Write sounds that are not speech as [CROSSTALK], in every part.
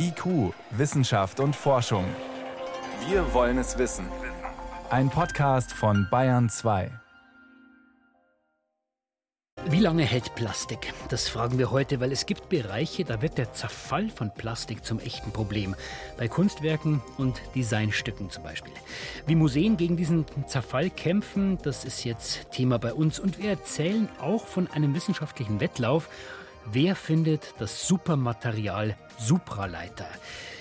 IQ, Wissenschaft und Forschung. Wir wollen es wissen. Ein Podcast von Bayern 2. Wie lange hält Plastik? Das fragen wir heute, weil es gibt Bereiche, da wird der Zerfall von Plastik zum echten Problem. Bei Kunstwerken und Designstücken zum Beispiel. Wie Museen gegen diesen Zerfall kämpfen, das ist jetzt Thema bei uns. Und wir erzählen auch von einem wissenschaftlichen Wettlauf. Wer findet das Supermaterial Supraleiter?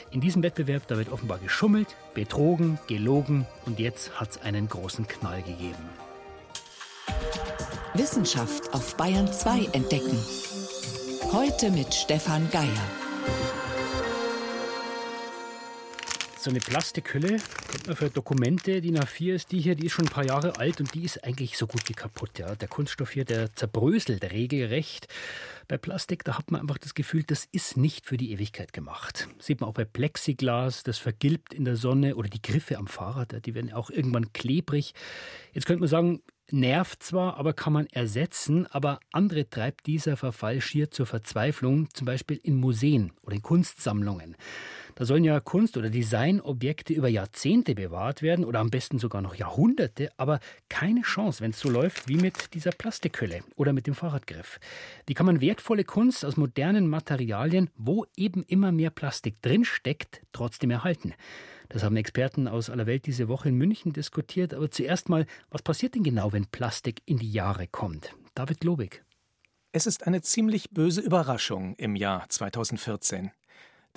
In diesem Wettbewerb, da wird offenbar geschummelt, betrogen, gelogen und jetzt hat es einen großen Knall gegeben. Wissenschaft auf Bayern 2 entdecken. Heute mit Stefan Geier. So eine Plastikhülle, kennt man für Dokumente, die nach 4 ist, die hier, die ist schon ein paar Jahre alt und die ist eigentlich so gut wie kaputt. Ja. Der Kunststoff hier, der zerbröselt regelrecht. Bei Plastik, da hat man einfach das Gefühl, das ist nicht für die Ewigkeit gemacht. Sieht man auch bei Plexiglas, das vergilbt in der Sonne oder die Griffe am Fahrrad, die werden auch irgendwann klebrig. Jetzt könnte man sagen, nervt zwar, aber kann man ersetzen, aber andere treibt dieser Verfall schier zur Verzweiflung, zum Beispiel in Museen oder in Kunstsammlungen. Da sollen ja Kunst- oder Designobjekte über Jahrzehnte bewahrt werden oder am besten sogar noch Jahrhunderte, aber keine Chance, wenn es so läuft wie mit dieser Plastikhülle oder mit dem Fahrradgriff. Wie kann man wertvolle Kunst aus modernen Materialien, wo eben immer mehr Plastik drinsteckt, trotzdem erhalten? Das haben Experten aus aller Welt diese Woche in München diskutiert. Aber zuerst mal, was passiert denn genau, wenn Plastik in die Jahre kommt? David Lobig. Es ist eine ziemlich böse Überraschung im Jahr 2014.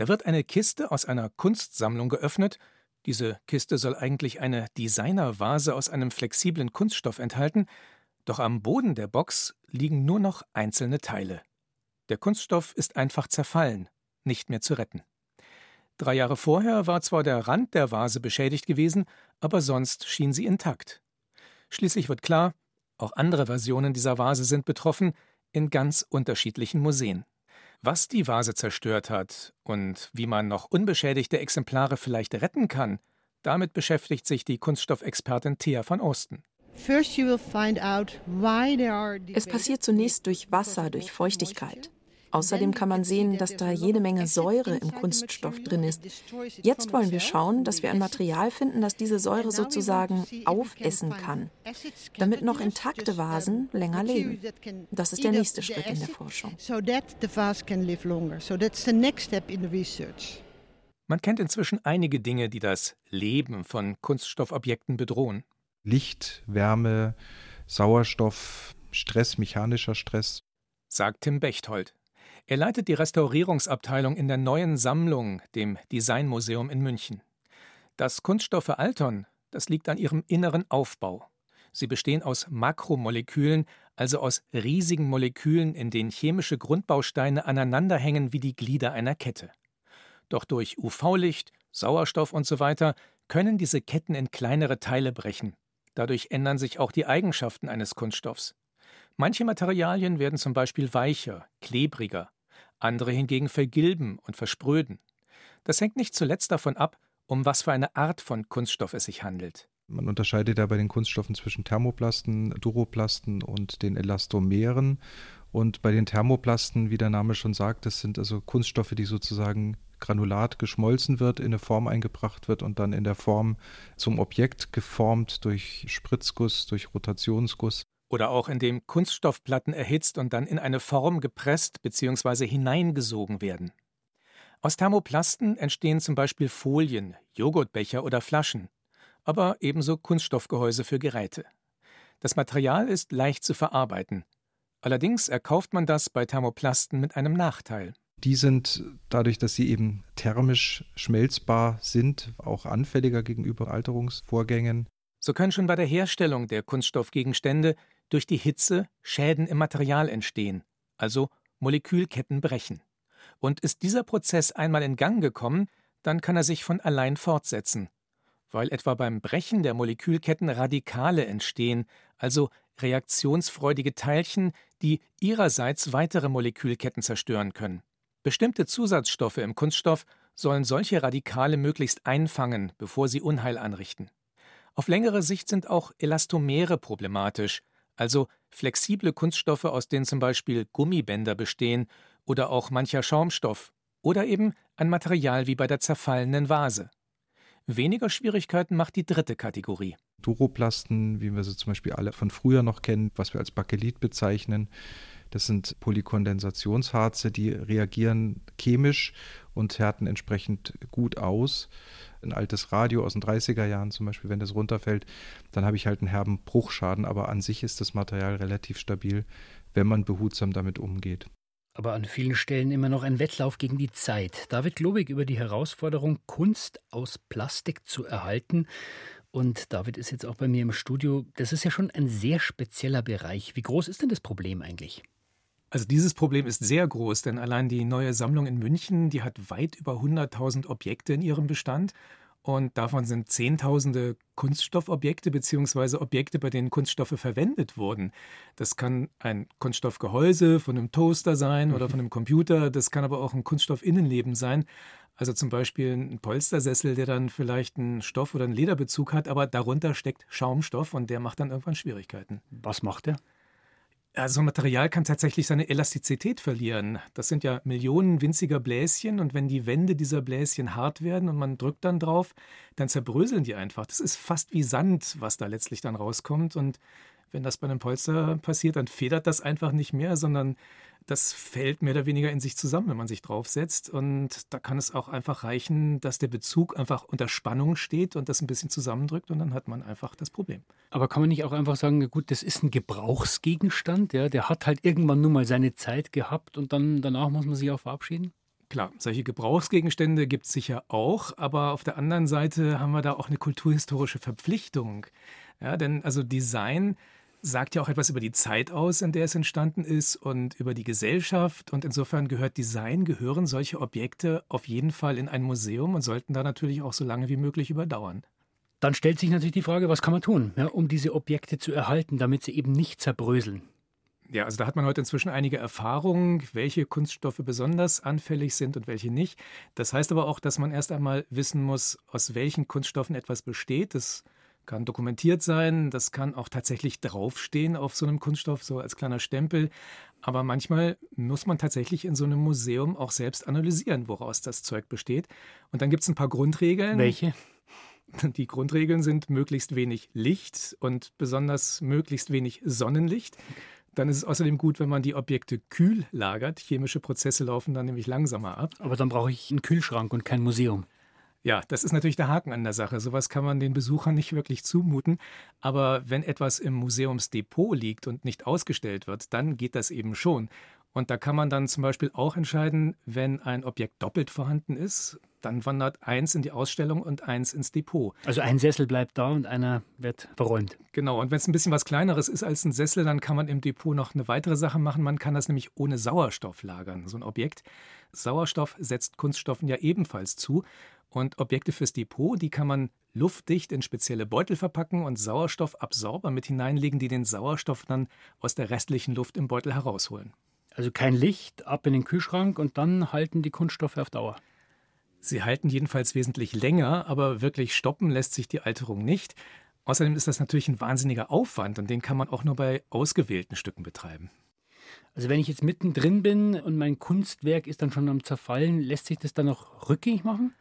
Da wird eine Kiste aus einer Kunstsammlung geöffnet. Diese Kiste soll eigentlich eine Designervase aus einem flexiblen Kunststoff enthalten, doch am Boden der Box liegen nur noch einzelne Teile. Der Kunststoff ist einfach zerfallen, nicht mehr zu retten. Drei Jahre vorher war zwar der Rand der Vase beschädigt gewesen, aber sonst schien sie intakt. Schließlich wird klar, auch andere Versionen dieser Vase sind betroffen, in ganz unterschiedlichen Museen. Was die Vase zerstört hat und wie man noch unbeschädigte Exemplare vielleicht retten kann, damit beschäftigt sich die Kunststoffexpertin Thea van Osten. Es passiert zunächst durch Wasser, durch Feuchtigkeit. Außerdem kann man sehen, dass da jede Menge Säure im Kunststoff drin ist. Jetzt wollen wir schauen, dass wir ein Material finden, das diese Säure sozusagen aufessen kann, damit noch intakte Vasen länger leben. Das ist der nächste Schritt in der Forschung. Man kennt inzwischen einige Dinge, die das Leben von Kunststoffobjekten bedrohen. Licht, Wärme, Sauerstoff, Stress, mechanischer Stress. Sagt Tim Bechtold. Er leitet die Restaurierungsabteilung in der neuen Sammlung, dem Designmuseum in München. Dass Kunststoffe altern, das liegt an ihrem inneren Aufbau. Sie bestehen aus Makromolekülen, also aus riesigen Molekülen, in denen chemische Grundbausteine aneinanderhängen wie die Glieder einer Kette. Doch durch UV-Licht, Sauerstoff usw. So können diese Ketten in kleinere Teile brechen. Dadurch ändern sich auch die Eigenschaften eines Kunststoffs. Manche Materialien werden zum Beispiel weicher, klebriger, andere hingegen vergilben und verspröden. Das hängt nicht zuletzt davon ab, um was für eine Art von Kunststoff es sich handelt. Man unterscheidet ja bei den Kunststoffen zwischen Thermoplasten, Duroplasten und den Elastomeren. Und bei den Thermoplasten, wie der Name schon sagt, das sind also Kunststoffe, die sozusagen granulat geschmolzen wird, in eine Form eingebracht wird und dann in der Form zum Objekt geformt durch Spritzguss, durch Rotationsguss oder auch indem Kunststoffplatten erhitzt und dann in eine Form gepresst bzw. hineingesogen werden. Aus Thermoplasten entstehen zum Beispiel Folien, Joghurtbecher oder Flaschen, aber ebenso Kunststoffgehäuse für Geräte. Das Material ist leicht zu verarbeiten. Allerdings erkauft man das bei Thermoplasten mit einem Nachteil. Die sind dadurch, dass sie eben thermisch schmelzbar sind, auch anfälliger gegenüber Alterungsvorgängen. So können schon bei der Herstellung der Kunststoffgegenstände durch die Hitze Schäden im Material entstehen, also Molekülketten brechen. Und ist dieser Prozess einmal in Gang gekommen, dann kann er sich von allein fortsetzen, weil etwa beim Brechen der Molekülketten Radikale entstehen, also reaktionsfreudige Teilchen, die ihrerseits weitere Molekülketten zerstören können. Bestimmte Zusatzstoffe im Kunststoff sollen solche Radikale möglichst einfangen, bevor sie Unheil anrichten. Auf längere Sicht sind auch Elastomere problematisch, also flexible Kunststoffe, aus denen zum Beispiel Gummibänder bestehen oder auch mancher Schaumstoff. Oder eben ein Material wie bei der zerfallenen Vase. Weniger Schwierigkeiten macht die dritte Kategorie. Duroplasten, wie wir sie zum Beispiel alle von früher noch kennen, was wir als Bakelit bezeichnen. Das sind Polykondensationsharze, die reagieren chemisch und härten entsprechend gut aus. Ein altes Radio aus den 30er Jahren zum Beispiel, wenn das runterfällt, dann habe ich halt einen herben Bruchschaden, aber an sich ist das Material relativ stabil, wenn man behutsam damit umgeht. Aber an vielen Stellen immer noch ein Wettlauf gegen die Zeit. David Globig über die Herausforderung, Kunst aus Plastik zu erhalten. Und David ist jetzt auch bei mir im Studio. Das ist ja schon ein sehr spezieller Bereich. Wie groß ist denn das Problem eigentlich? Also dieses Problem ist sehr groß, denn allein die neue Sammlung in München, die hat weit über 100.000 Objekte in ihrem Bestand. Und davon sind Zehntausende Kunststoffobjekte beziehungsweise Objekte, bei denen Kunststoffe verwendet wurden. Das kann ein Kunststoffgehäuse von einem Toaster sein oder von einem Computer. Das kann aber auch ein Kunststoffinnenleben sein. Also zum Beispiel ein Polstersessel, der dann vielleicht einen Stoff- oder einen Lederbezug hat, aber darunter steckt Schaumstoff und der macht dann irgendwann Schwierigkeiten. Was macht der? Also so ein Material kann tatsächlich seine Elastizität verlieren. Das sind ja Millionen winziger Bläschen und wenn die Wände dieser Bläschen hart werden und man drückt dann drauf, dann zerbröseln die einfach. Das ist fast wie Sand, was da letztlich dann rauskommt und wenn das bei einem Polster passiert, dann federt das einfach nicht mehr, sondern das fällt mehr oder weniger in sich zusammen, wenn man sich draufsetzt. Und da kann es auch einfach reichen, dass der Bezug einfach unter Spannung steht und das ein bisschen zusammendrückt und dann hat man einfach das Problem. Aber kann man nicht auch einfach sagen, gut, das ist ein Gebrauchsgegenstand, ja, der hat halt irgendwann nur mal seine Zeit gehabt und dann danach muss man sich auch verabschieden? Klar, solche Gebrauchsgegenstände gibt es sicher auch, aber auf der anderen Seite haben wir da auch eine kulturhistorische Verpflichtung. Ja, denn also Design sagt ja auch etwas über die Zeit aus, in der es entstanden ist und über die Gesellschaft. Und insofern gehört Design, gehören solche Objekte auf jeden Fall in ein Museum und sollten da natürlich auch so lange wie möglich überdauern. Dann stellt sich natürlich die Frage, was kann man tun, ja, um diese Objekte zu erhalten, damit sie eben nicht zerbröseln? Ja, also da hat man heute inzwischen einige Erfahrungen, welche Kunststoffe besonders anfällig sind und welche nicht. Das heißt aber auch, dass man erst einmal wissen muss, aus welchen Kunststoffen etwas besteht. Das kann dokumentiert sein, das kann auch tatsächlich draufstehen auf so einem Kunststoff, so als kleiner Stempel. Aber manchmal muss man tatsächlich in so einem Museum auch selbst analysieren, woraus das Zeug besteht. Und dann gibt es ein paar Grundregeln. Welche? [LAUGHS] Die Grundregeln sind möglichst wenig Licht und besonders möglichst wenig Sonnenlicht. Dann ist es außerdem gut, wenn man die Objekte kühl lagert. Chemische Prozesse laufen dann nämlich langsamer ab. Aber dann brauche ich einen Kühlschrank und kein Museum. Ja, das ist natürlich der Haken an der Sache. Sowas kann man den Besuchern nicht wirklich zumuten. Aber wenn etwas im Museumsdepot liegt und nicht ausgestellt wird, dann geht das eben schon. Und da kann man dann zum Beispiel auch entscheiden, wenn ein Objekt doppelt vorhanden ist, dann wandert eins in die Ausstellung und eins ins Depot. Also ein Sessel bleibt da und einer wird verräumt. Genau, und wenn es ein bisschen was Kleineres ist als ein Sessel, dann kann man im Depot noch eine weitere Sache machen. Man kann das nämlich ohne Sauerstoff lagern, so ein Objekt. Sauerstoff setzt Kunststoffen ja ebenfalls zu. Und Objekte fürs Depot, die kann man luftdicht in spezielle Beutel verpacken und Sauerstoffabsorber mit hineinlegen, die den Sauerstoff dann aus der restlichen Luft im Beutel herausholen. Also kein Licht, ab in den Kühlschrank und dann halten die Kunststoffe auf Dauer. Sie halten jedenfalls wesentlich länger, aber wirklich stoppen lässt sich die Alterung nicht. Außerdem ist das natürlich ein wahnsinniger Aufwand und den kann man auch nur bei ausgewählten Stücken betreiben. Also wenn ich jetzt mittendrin bin und mein Kunstwerk ist dann schon am Zerfallen, lässt sich das dann noch rückgängig machen?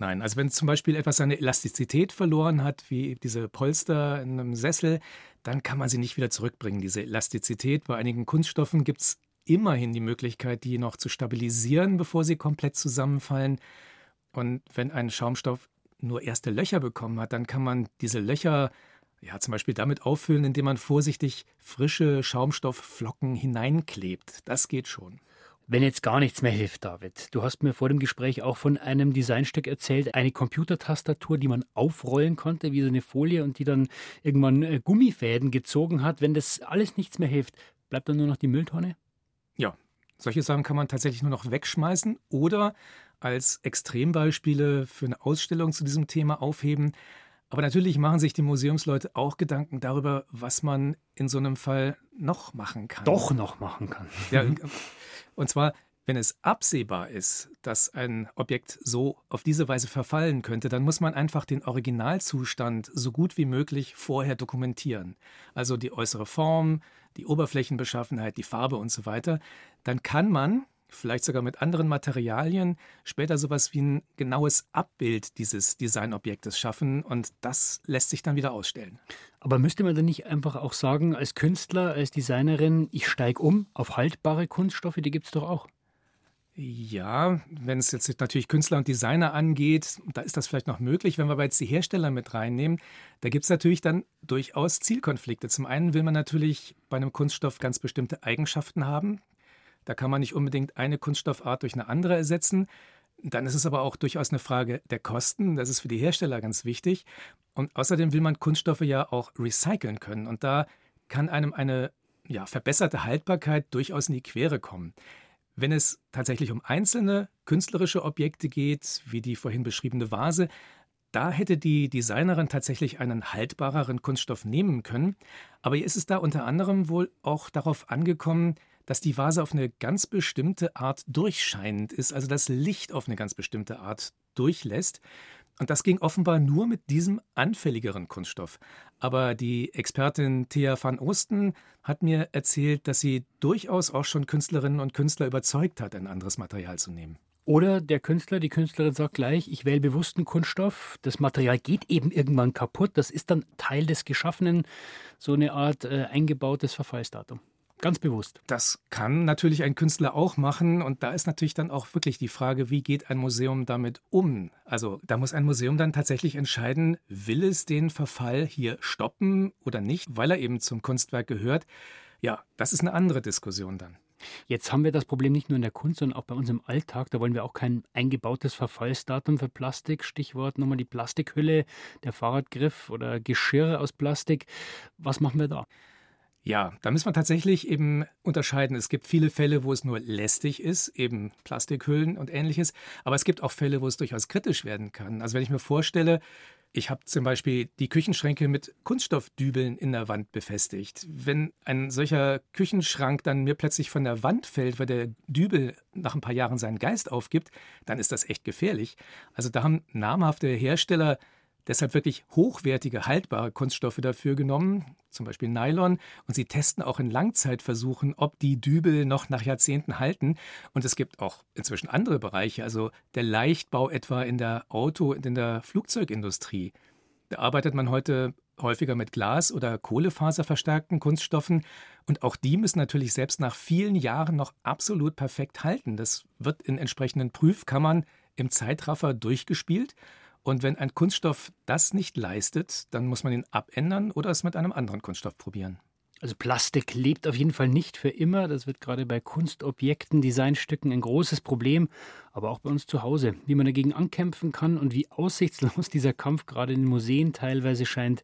Nein, also wenn zum Beispiel etwas seine Elastizität verloren hat, wie diese Polster in einem Sessel, dann kann man sie nicht wieder zurückbringen. Diese Elastizität bei einigen Kunststoffen gibt es immerhin die Möglichkeit, die noch zu stabilisieren, bevor sie komplett zusammenfallen. Und wenn ein Schaumstoff nur erste Löcher bekommen hat, dann kann man diese Löcher ja, zum Beispiel damit auffüllen, indem man vorsichtig frische Schaumstoffflocken hineinklebt. Das geht schon. Wenn jetzt gar nichts mehr hilft, David, du hast mir vor dem Gespräch auch von einem Designstück erzählt, eine Computertastatur, die man aufrollen konnte, wie so eine Folie und die dann irgendwann äh, Gummifäden gezogen hat. Wenn das alles nichts mehr hilft, bleibt dann nur noch die Mülltonne? Ja, solche Sachen kann man tatsächlich nur noch wegschmeißen oder als Extrembeispiele für eine Ausstellung zu diesem Thema aufheben. Aber natürlich machen sich die Museumsleute auch Gedanken darüber, was man in so einem Fall noch machen kann. Doch noch machen kann. Ja, [LAUGHS] Und zwar, wenn es absehbar ist, dass ein Objekt so auf diese Weise verfallen könnte, dann muss man einfach den Originalzustand so gut wie möglich vorher dokumentieren. Also die äußere Form, die Oberflächenbeschaffenheit, die Farbe und so weiter. Dann kann man, vielleicht sogar mit anderen Materialien, später sowas wie ein genaues Abbild dieses Designobjektes schaffen und das lässt sich dann wieder ausstellen. Aber müsste man dann nicht einfach auch sagen, als Künstler, als Designerin, ich steige um auf haltbare Kunststoffe, die gibt es doch auch? Ja, wenn es jetzt natürlich Künstler und Designer angeht, da ist das vielleicht noch möglich. Wenn wir aber jetzt die Hersteller mit reinnehmen, da gibt es natürlich dann durchaus Zielkonflikte. Zum einen will man natürlich bei einem Kunststoff ganz bestimmte Eigenschaften haben. Da kann man nicht unbedingt eine Kunststoffart durch eine andere ersetzen. Dann ist es aber auch durchaus eine Frage der Kosten. Das ist für die Hersteller ganz wichtig. Und außerdem will man Kunststoffe ja auch recyceln können. Und da kann einem eine ja, verbesserte Haltbarkeit durchaus in die Quere kommen. Wenn es tatsächlich um einzelne künstlerische Objekte geht, wie die vorhin beschriebene Vase, da hätte die Designerin tatsächlich einen haltbareren Kunststoff nehmen können. Aber ihr ist es da unter anderem wohl auch darauf angekommen, dass die Vase auf eine ganz bestimmte Art durchscheinend ist, also das Licht auf eine ganz bestimmte Art durchlässt. Und das ging offenbar nur mit diesem anfälligeren Kunststoff. Aber die Expertin Thea van Osten hat mir erzählt, dass sie durchaus auch schon Künstlerinnen und Künstler überzeugt hat, ein anderes Material zu nehmen. Oder der Künstler, die Künstlerin sagt gleich, ich wähle bewussten Kunststoff, das Material geht eben irgendwann kaputt, das ist dann Teil des Geschaffenen, so eine Art äh, eingebautes Verfallsdatum. Ganz bewusst. Das kann natürlich ein Künstler auch machen. Und da ist natürlich dann auch wirklich die Frage, wie geht ein Museum damit um? Also da muss ein Museum dann tatsächlich entscheiden, will es den Verfall hier stoppen oder nicht, weil er eben zum Kunstwerk gehört. Ja, das ist eine andere Diskussion dann. Jetzt haben wir das Problem nicht nur in der Kunst, sondern auch bei uns im Alltag. Da wollen wir auch kein eingebautes Verfallsdatum für Plastik. Stichwort nochmal die Plastikhülle, der Fahrradgriff oder Geschirr aus Plastik. Was machen wir da? Ja, da müssen wir tatsächlich eben unterscheiden. Es gibt viele Fälle, wo es nur lästig ist, eben Plastikhüllen und ähnliches. Aber es gibt auch Fälle, wo es durchaus kritisch werden kann. Also wenn ich mir vorstelle, ich habe zum Beispiel die Küchenschränke mit Kunststoffdübeln in der Wand befestigt. Wenn ein solcher Küchenschrank dann mir plötzlich von der Wand fällt, weil der Dübel nach ein paar Jahren seinen Geist aufgibt, dann ist das echt gefährlich. Also da haben namhafte Hersteller deshalb wirklich hochwertige, haltbare Kunststoffe dafür genommen, zum Beispiel Nylon. Und sie testen auch in Langzeitversuchen, ob die Dübel noch nach Jahrzehnten halten. Und es gibt auch inzwischen andere Bereiche, also der Leichtbau etwa in der Auto- und in der Flugzeugindustrie. Da arbeitet man heute häufiger mit Glas- oder Kohlefaserverstärkten Kunststoffen. Und auch die müssen natürlich selbst nach vielen Jahren noch absolut perfekt halten. Das wird in entsprechenden Prüfkammern im Zeitraffer durchgespielt. Und wenn ein Kunststoff das nicht leistet, dann muss man ihn abändern oder es mit einem anderen Kunststoff probieren. Also Plastik lebt auf jeden Fall nicht für immer. Das wird gerade bei Kunstobjekten, Designstücken ein großes Problem, aber auch bei uns zu Hause. Wie man dagegen ankämpfen kann und wie aussichtslos [LAUGHS] dieser Kampf gerade in den Museen teilweise scheint.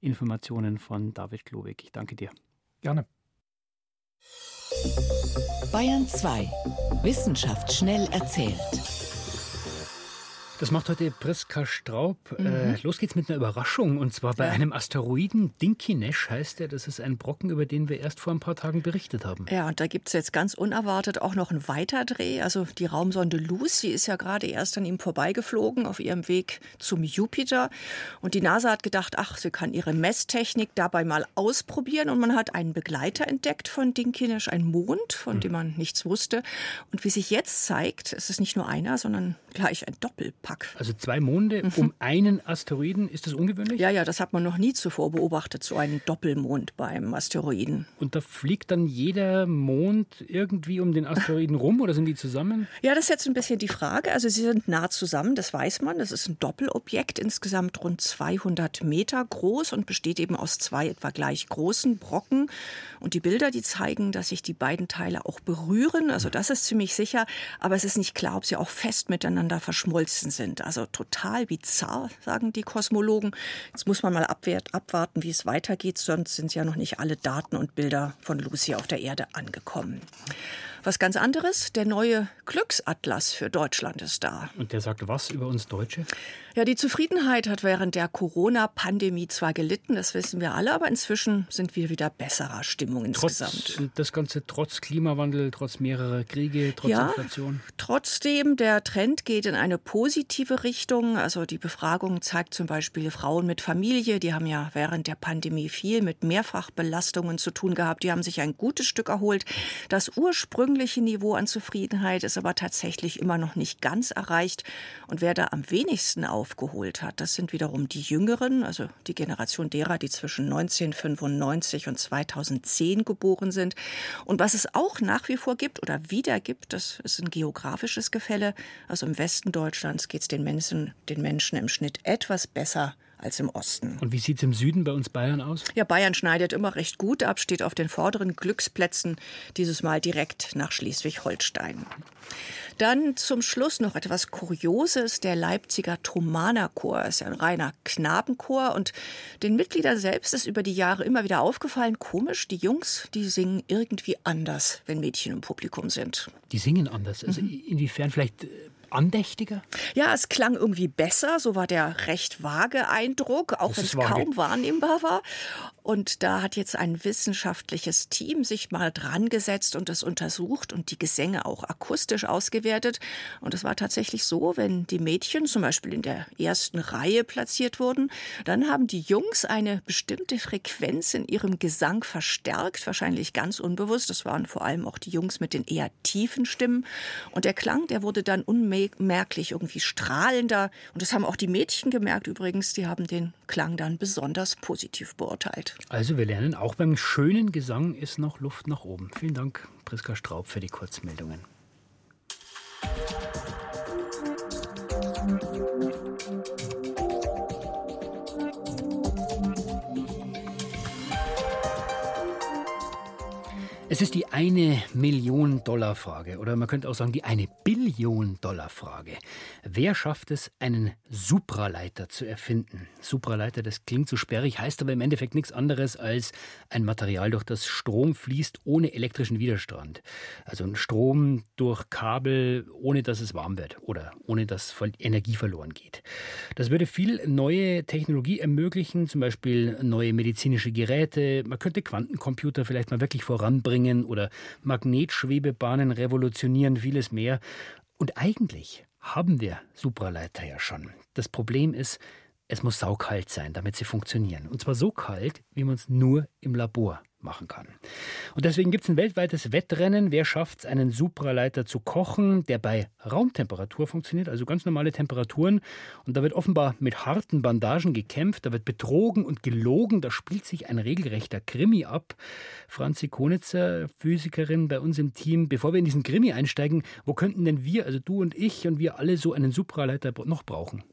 Informationen von David Klobig. Ich danke dir. Gerne. Bayern 2. Wissenschaft schnell erzählt. Das macht heute Priska Straub. Mhm. Äh, los geht's mit einer Überraschung. Und zwar bei ja. einem Asteroiden. Dinkinesh heißt er. Das ist ein Brocken, über den wir erst vor ein paar Tagen berichtet haben. Ja, und da gibt es jetzt ganz unerwartet auch noch einen Weiterdreh. Also die Raumsonde Lucy ist ja gerade erst an ihm vorbeigeflogen auf ihrem Weg zum Jupiter. Und die NASA hat gedacht, ach, sie kann ihre Messtechnik dabei mal ausprobieren. Und man hat einen Begleiter entdeckt von Dinkinesh, einen Mond, von mhm. dem man nichts wusste. Und wie sich jetzt zeigt, ist es nicht nur einer, sondern gleich ein Doppelpack. Pack. Also zwei Monde mhm. um einen Asteroiden, ist das ungewöhnlich? Ja, ja, das hat man noch nie zuvor beobachtet, so einen Doppelmond beim Asteroiden. Und da fliegt dann jeder Mond irgendwie um den Asteroiden rum oder sind die zusammen? Ja, das ist jetzt ein bisschen die Frage. Also sie sind nah zusammen, das weiß man. Das ist ein Doppelobjekt, insgesamt rund 200 Meter groß und besteht eben aus zwei etwa gleich großen Brocken. Und die Bilder, die zeigen, dass sich die beiden Teile auch berühren. Also das ist ziemlich sicher. Aber es ist nicht klar, ob sie auch fest miteinander verschmolzen sind sind. Also total bizarr, sagen die Kosmologen. Jetzt muss man mal abwarten, wie es weitergeht, sonst sind ja noch nicht alle Daten und Bilder von Lucy auf der Erde angekommen. Was ganz anderes, der neue Glücksatlas für Deutschland ist da. Und der sagt was über uns Deutsche? Ja, die Zufriedenheit hat während der Corona-Pandemie zwar gelitten, das wissen wir alle, aber inzwischen sind wir wieder besserer Stimmung insgesamt. Trotz, das Ganze trotz Klimawandel, trotz mehrerer Kriege, trotz ja, Inflation? Trotzdem, der Trend geht in eine positive Richtung. Also die Befragung zeigt zum Beispiel Frauen mit Familie, die haben ja während der Pandemie viel mit Mehrfachbelastungen zu tun gehabt. Die haben sich ein gutes Stück erholt. Das ursprüngliche ursprüngliche Niveau an Zufriedenheit ist aber tatsächlich immer noch nicht ganz erreicht. Und wer da am wenigsten aufgeholt hat, das sind wiederum die Jüngeren, also die Generation derer, die zwischen 1995 und 2010 geboren sind. Und was es auch nach wie vor gibt oder wieder gibt, das ist ein geografisches Gefälle. Also im Westen Deutschlands geht es den Menschen, den Menschen im Schnitt etwas besser als im Osten. Und wie sieht es im Süden bei uns Bayern aus? Ja, Bayern schneidet immer recht gut ab, steht auf den vorderen Glücksplätzen, dieses Mal direkt nach Schleswig-Holstein. Dann zum Schluss noch etwas Kurioses. Der Leipziger Thomanerchor ist ja ein reiner Knabenchor und den Mitgliedern selbst ist über die Jahre immer wieder aufgefallen, komisch, die Jungs, die singen irgendwie anders, wenn Mädchen im Publikum sind. Die singen anders. Also mhm. inwiefern vielleicht äh, andächtiger? Ja, es klang irgendwie besser, so war der recht vage Eindruck, auch wenn es kaum wahrnehmbar war. Und da hat jetzt ein wissenschaftliches Team sich mal dran gesetzt und das untersucht und die Gesänge auch akustisch ausgewertet. Und es war tatsächlich so, wenn die Mädchen zum Beispiel in der ersten Reihe platziert wurden, dann haben die Jungs eine bestimmte Frequenz in ihrem Gesang verstärkt, wahrscheinlich ganz unbewusst. Das waren vor allem auch die Jungs mit den eher tiefen Stimmen. Und der Klang, der wurde dann unmerklich irgendwie strahlender. Und das haben auch die Mädchen gemerkt übrigens. Die haben den Klang dann besonders positiv beurteilt. Also wir lernen, auch beim schönen Gesang ist noch Luft nach oben. Vielen Dank, Priska Straub, für die Kurzmeldungen. Es ist die eine Million Dollar Frage oder man könnte auch sagen die eine Billion Dollar Frage. Wer schafft es, einen Supraleiter zu erfinden? Supraleiter, das klingt so sperrig, heißt aber im Endeffekt nichts anderes als ein Material, durch das Strom fließt ohne elektrischen Widerstand. Also ein Strom durch Kabel, ohne dass es warm wird oder ohne dass Energie verloren geht. Das würde viel neue Technologie ermöglichen, zum Beispiel neue medizinische Geräte. Man könnte Quantencomputer vielleicht mal wirklich voranbringen bringen oder Magnetschwebebahnen revolutionieren, vieles mehr. Und eigentlich haben wir Supraleiter ja schon. Das Problem ist, es muss saukalt sein, damit sie funktionieren. Und zwar so kalt, wie man es nur im Labor machen kann. Und deswegen gibt es ein weltweites Wettrennen. Wer schafft es, einen Supraleiter zu kochen, der bei Raumtemperatur funktioniert, also ganz normale Temperaturen. Und da wird offenbar mit harten Bandagen gekämpft, da wird betrogen und gelogen. Da spielt sich ein regelrechter Krimi ab. Franzi Konitzer, Physikerin bei uns im Team, bevor wir in diesen Krimi einsteigen, wo könnten denn wir, also du und ich und wir alle so einen Supraleiter noch brauchen?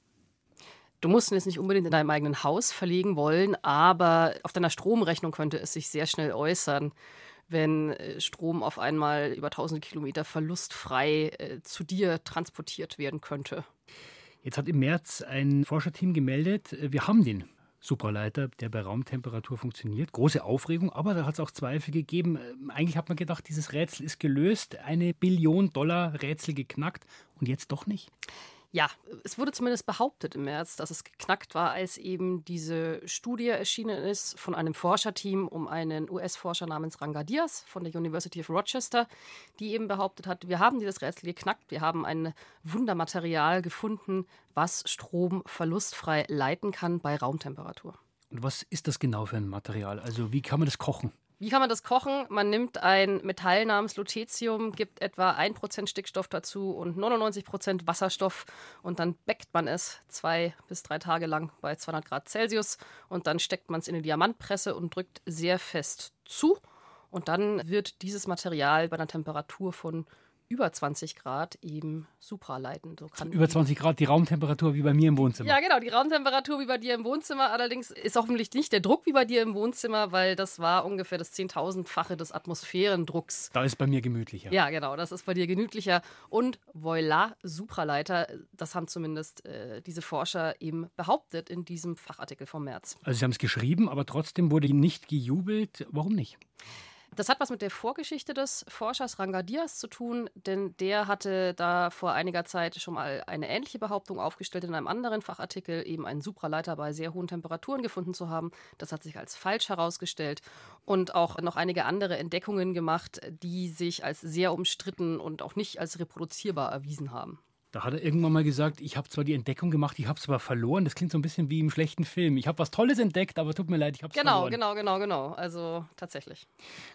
Du musst ihn jetzt nicht unbedingt in deinem eigenen Haus verlegen wollen, aber auf deiner Stromrechnung könnte es sich sehr schnell äußern, wenn äh, Strom auf einmal über tausende Kilometer verlustfrei äh, zu dir transportiert werden könnte. Jetzt hat im März ein Forscherteam gemeldet, äh, wir haben den Supraleiter, der bei Raumtemperatur funktioniert. Große Aufregung, aber da hat es auch Zweifel gegeben. Ähm, eigentlich hat man gedacht, dieses Rätsel ist gelöst, eine Billion Dollar Rätsel geknackt und jetzt doch nicht. Ja, es wurde zumindest behauptet im März, dass es geknackt war, als eben diese Studie erschienen ist von einem Forscherteam um einen US-Forscher namens Ranga Diaz von der University of Rochester, die eben behauptet hat, wir haben dieses Rätsel geknackt, wir haben ein Wundermaterial gefunden, was Strom verlustfrei leiten kann bei Raumtemperatur. Und was ist das genau für ein Material? Also wie kann man das kochen? Wie kann man das kochen? Man nimmt ein Metall namens Lutetium, gibt etwa 1% Stickstoff dazu und 99% Wasserstoff und dann bäckt man es zwei bis drei Tage lang bei 200 Grad Celsius und dann steckt man es in eine Diamantpresse und drückt sehr fest zu. Und dann wird dieses Material bei einer Temperatur von über 20 Grad eben supraleiten. So kann über 20 Grad die Raumtemperatur wie bei mir im Wohnzimmer. Ja, genau, die Raumtemperatur wie bei dir im Wohnzimmer. Allerdings ist hoffentlich nicht der Druck wie bei dir im Wohnzimmer, weil das war ungefähr das Zehntausendfache des Atmosphärendrucks. Da ist bei mir gemütlicher. Ja, genau, das ist bei dir gemütlicher. Und voila, Supraleiter, das haben zumindest äh, diese Forscher eben behauptet in diesem Fachartikel vom März. Also sie haben es geschrieben, aber trotzdem wurde nicht gejubelt. Warum nicht? Das hat was mit der Vorgeschichte des Forschers Rangadias zu tun, denn der hatte da vor einiger Zeit schon mal eine ähnliche Behauptung aufgestellt in einem anderen Fachartikel, eben einen Supraleiter bei sehr hohen Temperaturen gefunden zu haben. Das hat sich als falsch herausgestellt und auch noch einige andere Entdeckungen gemacht, die sich als sehr umstritten und auch nicht als reproduzierbar erwiesen haben. Da hat er irgendwann mal gesagt, ich habe zwar die Entdeckung gemacht, ich habe es aber verloren. Das klingt so ein bisschen wie im schlechten Film. Ich habe was Tolles entdeckt, aber tut mir leid, ich habe es genau, verloren. Genau, genau, genau, genau. Also tatsächlich.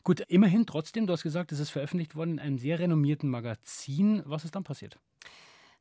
Gut, immerhin trotzdem, du hast gesagt, es ist veröffentlicht worden in einem sehr renommierten Magazin. Was ist dann passiert?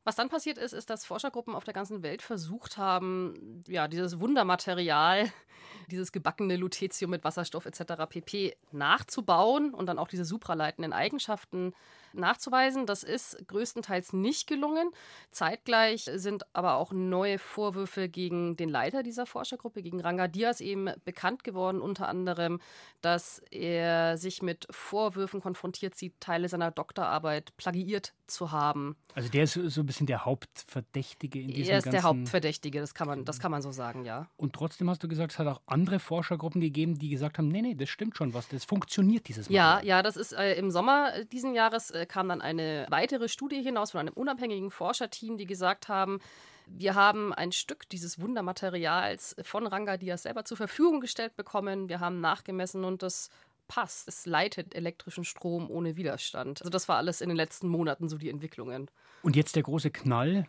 Was dann passiert ist, ist, dass Forschergruppen auf der ganzen Welt versucht haben, ja, dieses Wundermaterial, [LAUGHS] dieses gebackene Lutetium mit Wasserstoff etc. pp. nachzubauen und dann auch diese supraleitenden Eigenschaften nachzuweisen. Das ist größtenteils nicht gelungen. Zeitgleich sind aber auch neue Vorwürfe gegen den Leiter dieser Forschergruppe, gegen Ranga Diaz, eben bekannt geworden, unter anderem, dass er sich mit Vorwürfen konfrontiert sieht, Teile seiner Doktorarbeit plagiiert zu haben. Also der ist so ein bisschen der Hauptverdächtige in diesem Er ist der Hauptverdächtige, das kann, man, das kann man so sagen, ja. Und trotzdem hast du gesagt, es hat auch andere Forschergruppen gegeben, die gesagt haben, nee, nee, das stimmt schon was, das funktioniert dieses Mal. Ja, ja, das ist äh, im Sommer diesen Jahres äh, kam dann eine weitere Studie hinaus von einem unabhängigen Forscherteam, die gesagt haben, wir haben ein Stück dieses Wundermaterials von Ranga Diaz selber zur Verfügung gestellt bekommen. Wir haben nachgemessen und das passt. Es leitet elektrischen Strom ohne Widerstand. Also das war alles in den letzten Monaten so die Entwicklungen. Und jetzt der große Knall.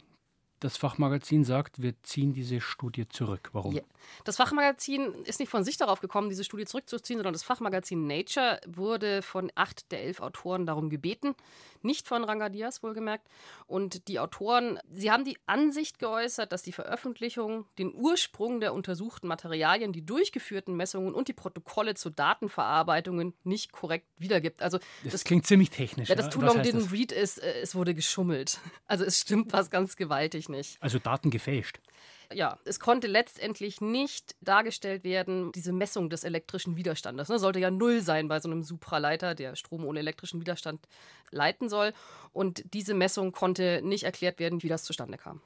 Das Fachmagazin sagt, wir ziehen diese Studie zurück. Warum? Ja. Das Fachmagazin ist nicht von sich darauf gekommen, diese Studie zurückzuziehen, sondern das Fachmagazin Nature wurde von acht der elf Autoren darum gebeten, nicht von Ranga Diaz wohlgemerkt. Und die Autoren, sie haben die Ansicht geäußert, dass die Veröffentlichung den Ursprung der untersuchten Materialien, die durchgeführten Messungen und die Protokolle zu Datenverarbeitungen nicht korrekt wiedergibt. Also das, das klingt ziemlich technisch. Ja, das Too Long Didn't Read ist, äh, es wurde geschummelt. [LAUGHS] Also es stimmt was ganz gewaltig nicht. Also Daten gefälscht. Ja, es konnte letztendlich nicht dargestellt werden, diese Messung des elektrischen Widerstandes. Ne, sollte ja null sein bei so einem Supraleiter, der Strom ohne elektrischen Widerstand leiten soll. Und diese Messung konnte nicht erklärt werden, wie das zustande kam.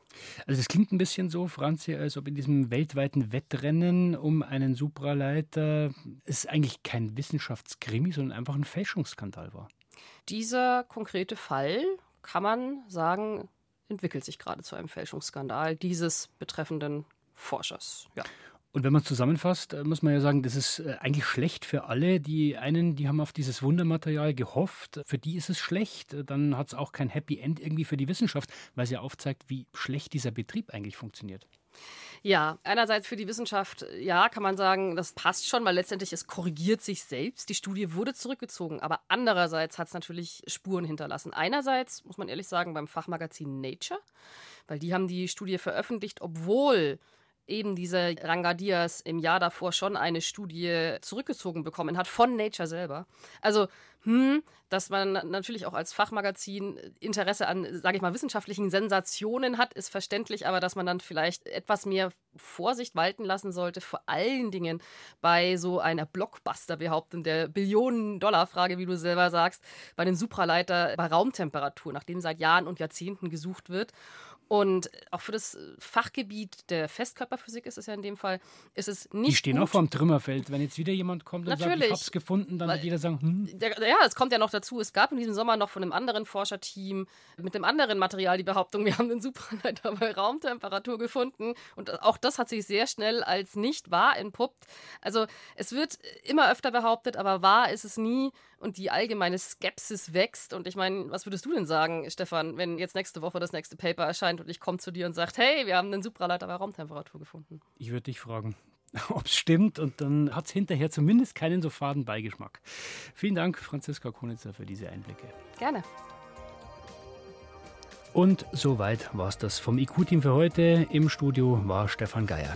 Also es klingt ein bisschen so, Franzi, als ob in diesem weltweiten Wettrennen um einen Supraleiter es eigentlich kein Wissenschaftskrimi, sondern einfach ein Fälschungsskandal war. Dieser konkrete Fall kann man sagen, entwickelt sich gerade zu einem Fälschungsskandal dieses betreffenden Forschers. Ja. Und wenn man es zusammenfasst, äh, muss man ja sagen, das ist äh, eigentlich schlecht für alle. Die einen, die haben auf dieses Wundermaterial gehofft, für die ist es schlecht. Dann hat es auch kein Happy End irgendwie für die Wissenschaft, weil es ja aufzeigt, wie schlecht dieser Betrieb eigentlich funktioniert. Ja, einerseits für die Wissenschaft, ja, kann man sagen, das passt schon, weil letztendlich es korrigiert sich selbst. Die Studie wurde zurückgezogen, aber andererseits hat es natürlich Spuren hinterlassen. Einerseits, muss man ehrlich sagen, beim Fachmagazin Nature, weil die haben die Studie veröffentlicht, obwohl eben dieser Rangadias im Jahr davor schon eine Studie zurückgezogen bekommen hat von Nature selber. Also, hm, dass man natürlich auch als Fachmagazin Interesse an, sage ich mal, wissenschaftlichen Sensationen hat, ist verständlich, aber dass man dann vielleicht etwas mehr Vorsicht walten lassen sollte, vor allen Dingen bei so einer Blockbuster-Behauptung der Billionen-Dollar-Frage, wie du selber sagst, bei dem Supraleiter bei Raumtemperatur, nach dem seit Jahren und Jahrzehnten gesucht wird. Und auch für das Fachgebiet der Festkörperphysik ist es ja in dem Fall, ist es nicht. Die stehen gut. auch vor dem Trümmerfeld. Wenn jetzt wieder jemand kommt und Natürlich. sagt, ich hab's gefunden, dann wird jeder sagen, hm. Ja, es kommt ja noch dazu, es gab in diesem Sommer noch von einem anderen Forscherteam mit dem anderen Material die Behauptung, wir haben den Supraleiter bei Raumtemperatur gefunden. Und auch das hat sich sehr schnell als nicht wahr entpuppt. Also es wird immer öfter behauptet, aber wahr ist es nie und die allgemeine Skepsis wächst. Und ich meine, was würdest du denn sagen, Stefan, wenn jetzt nächste Woche das nächste Paper erscheint und ich komme zu dir und sage, hey, wir haben einen Supraleiter bei Raumtemperatur gefunden? Ich würde dich fragen, [LAUGHS] ob es stimmt und dann hat es hinterher zumindest keinen so faden Beigeschmack. Vielen Dank, Franziska Konitzer, für diese Einblicke. Gerne. Und soweit war es das vom IQ-Team für heute. Im Studio war Stefan Geier.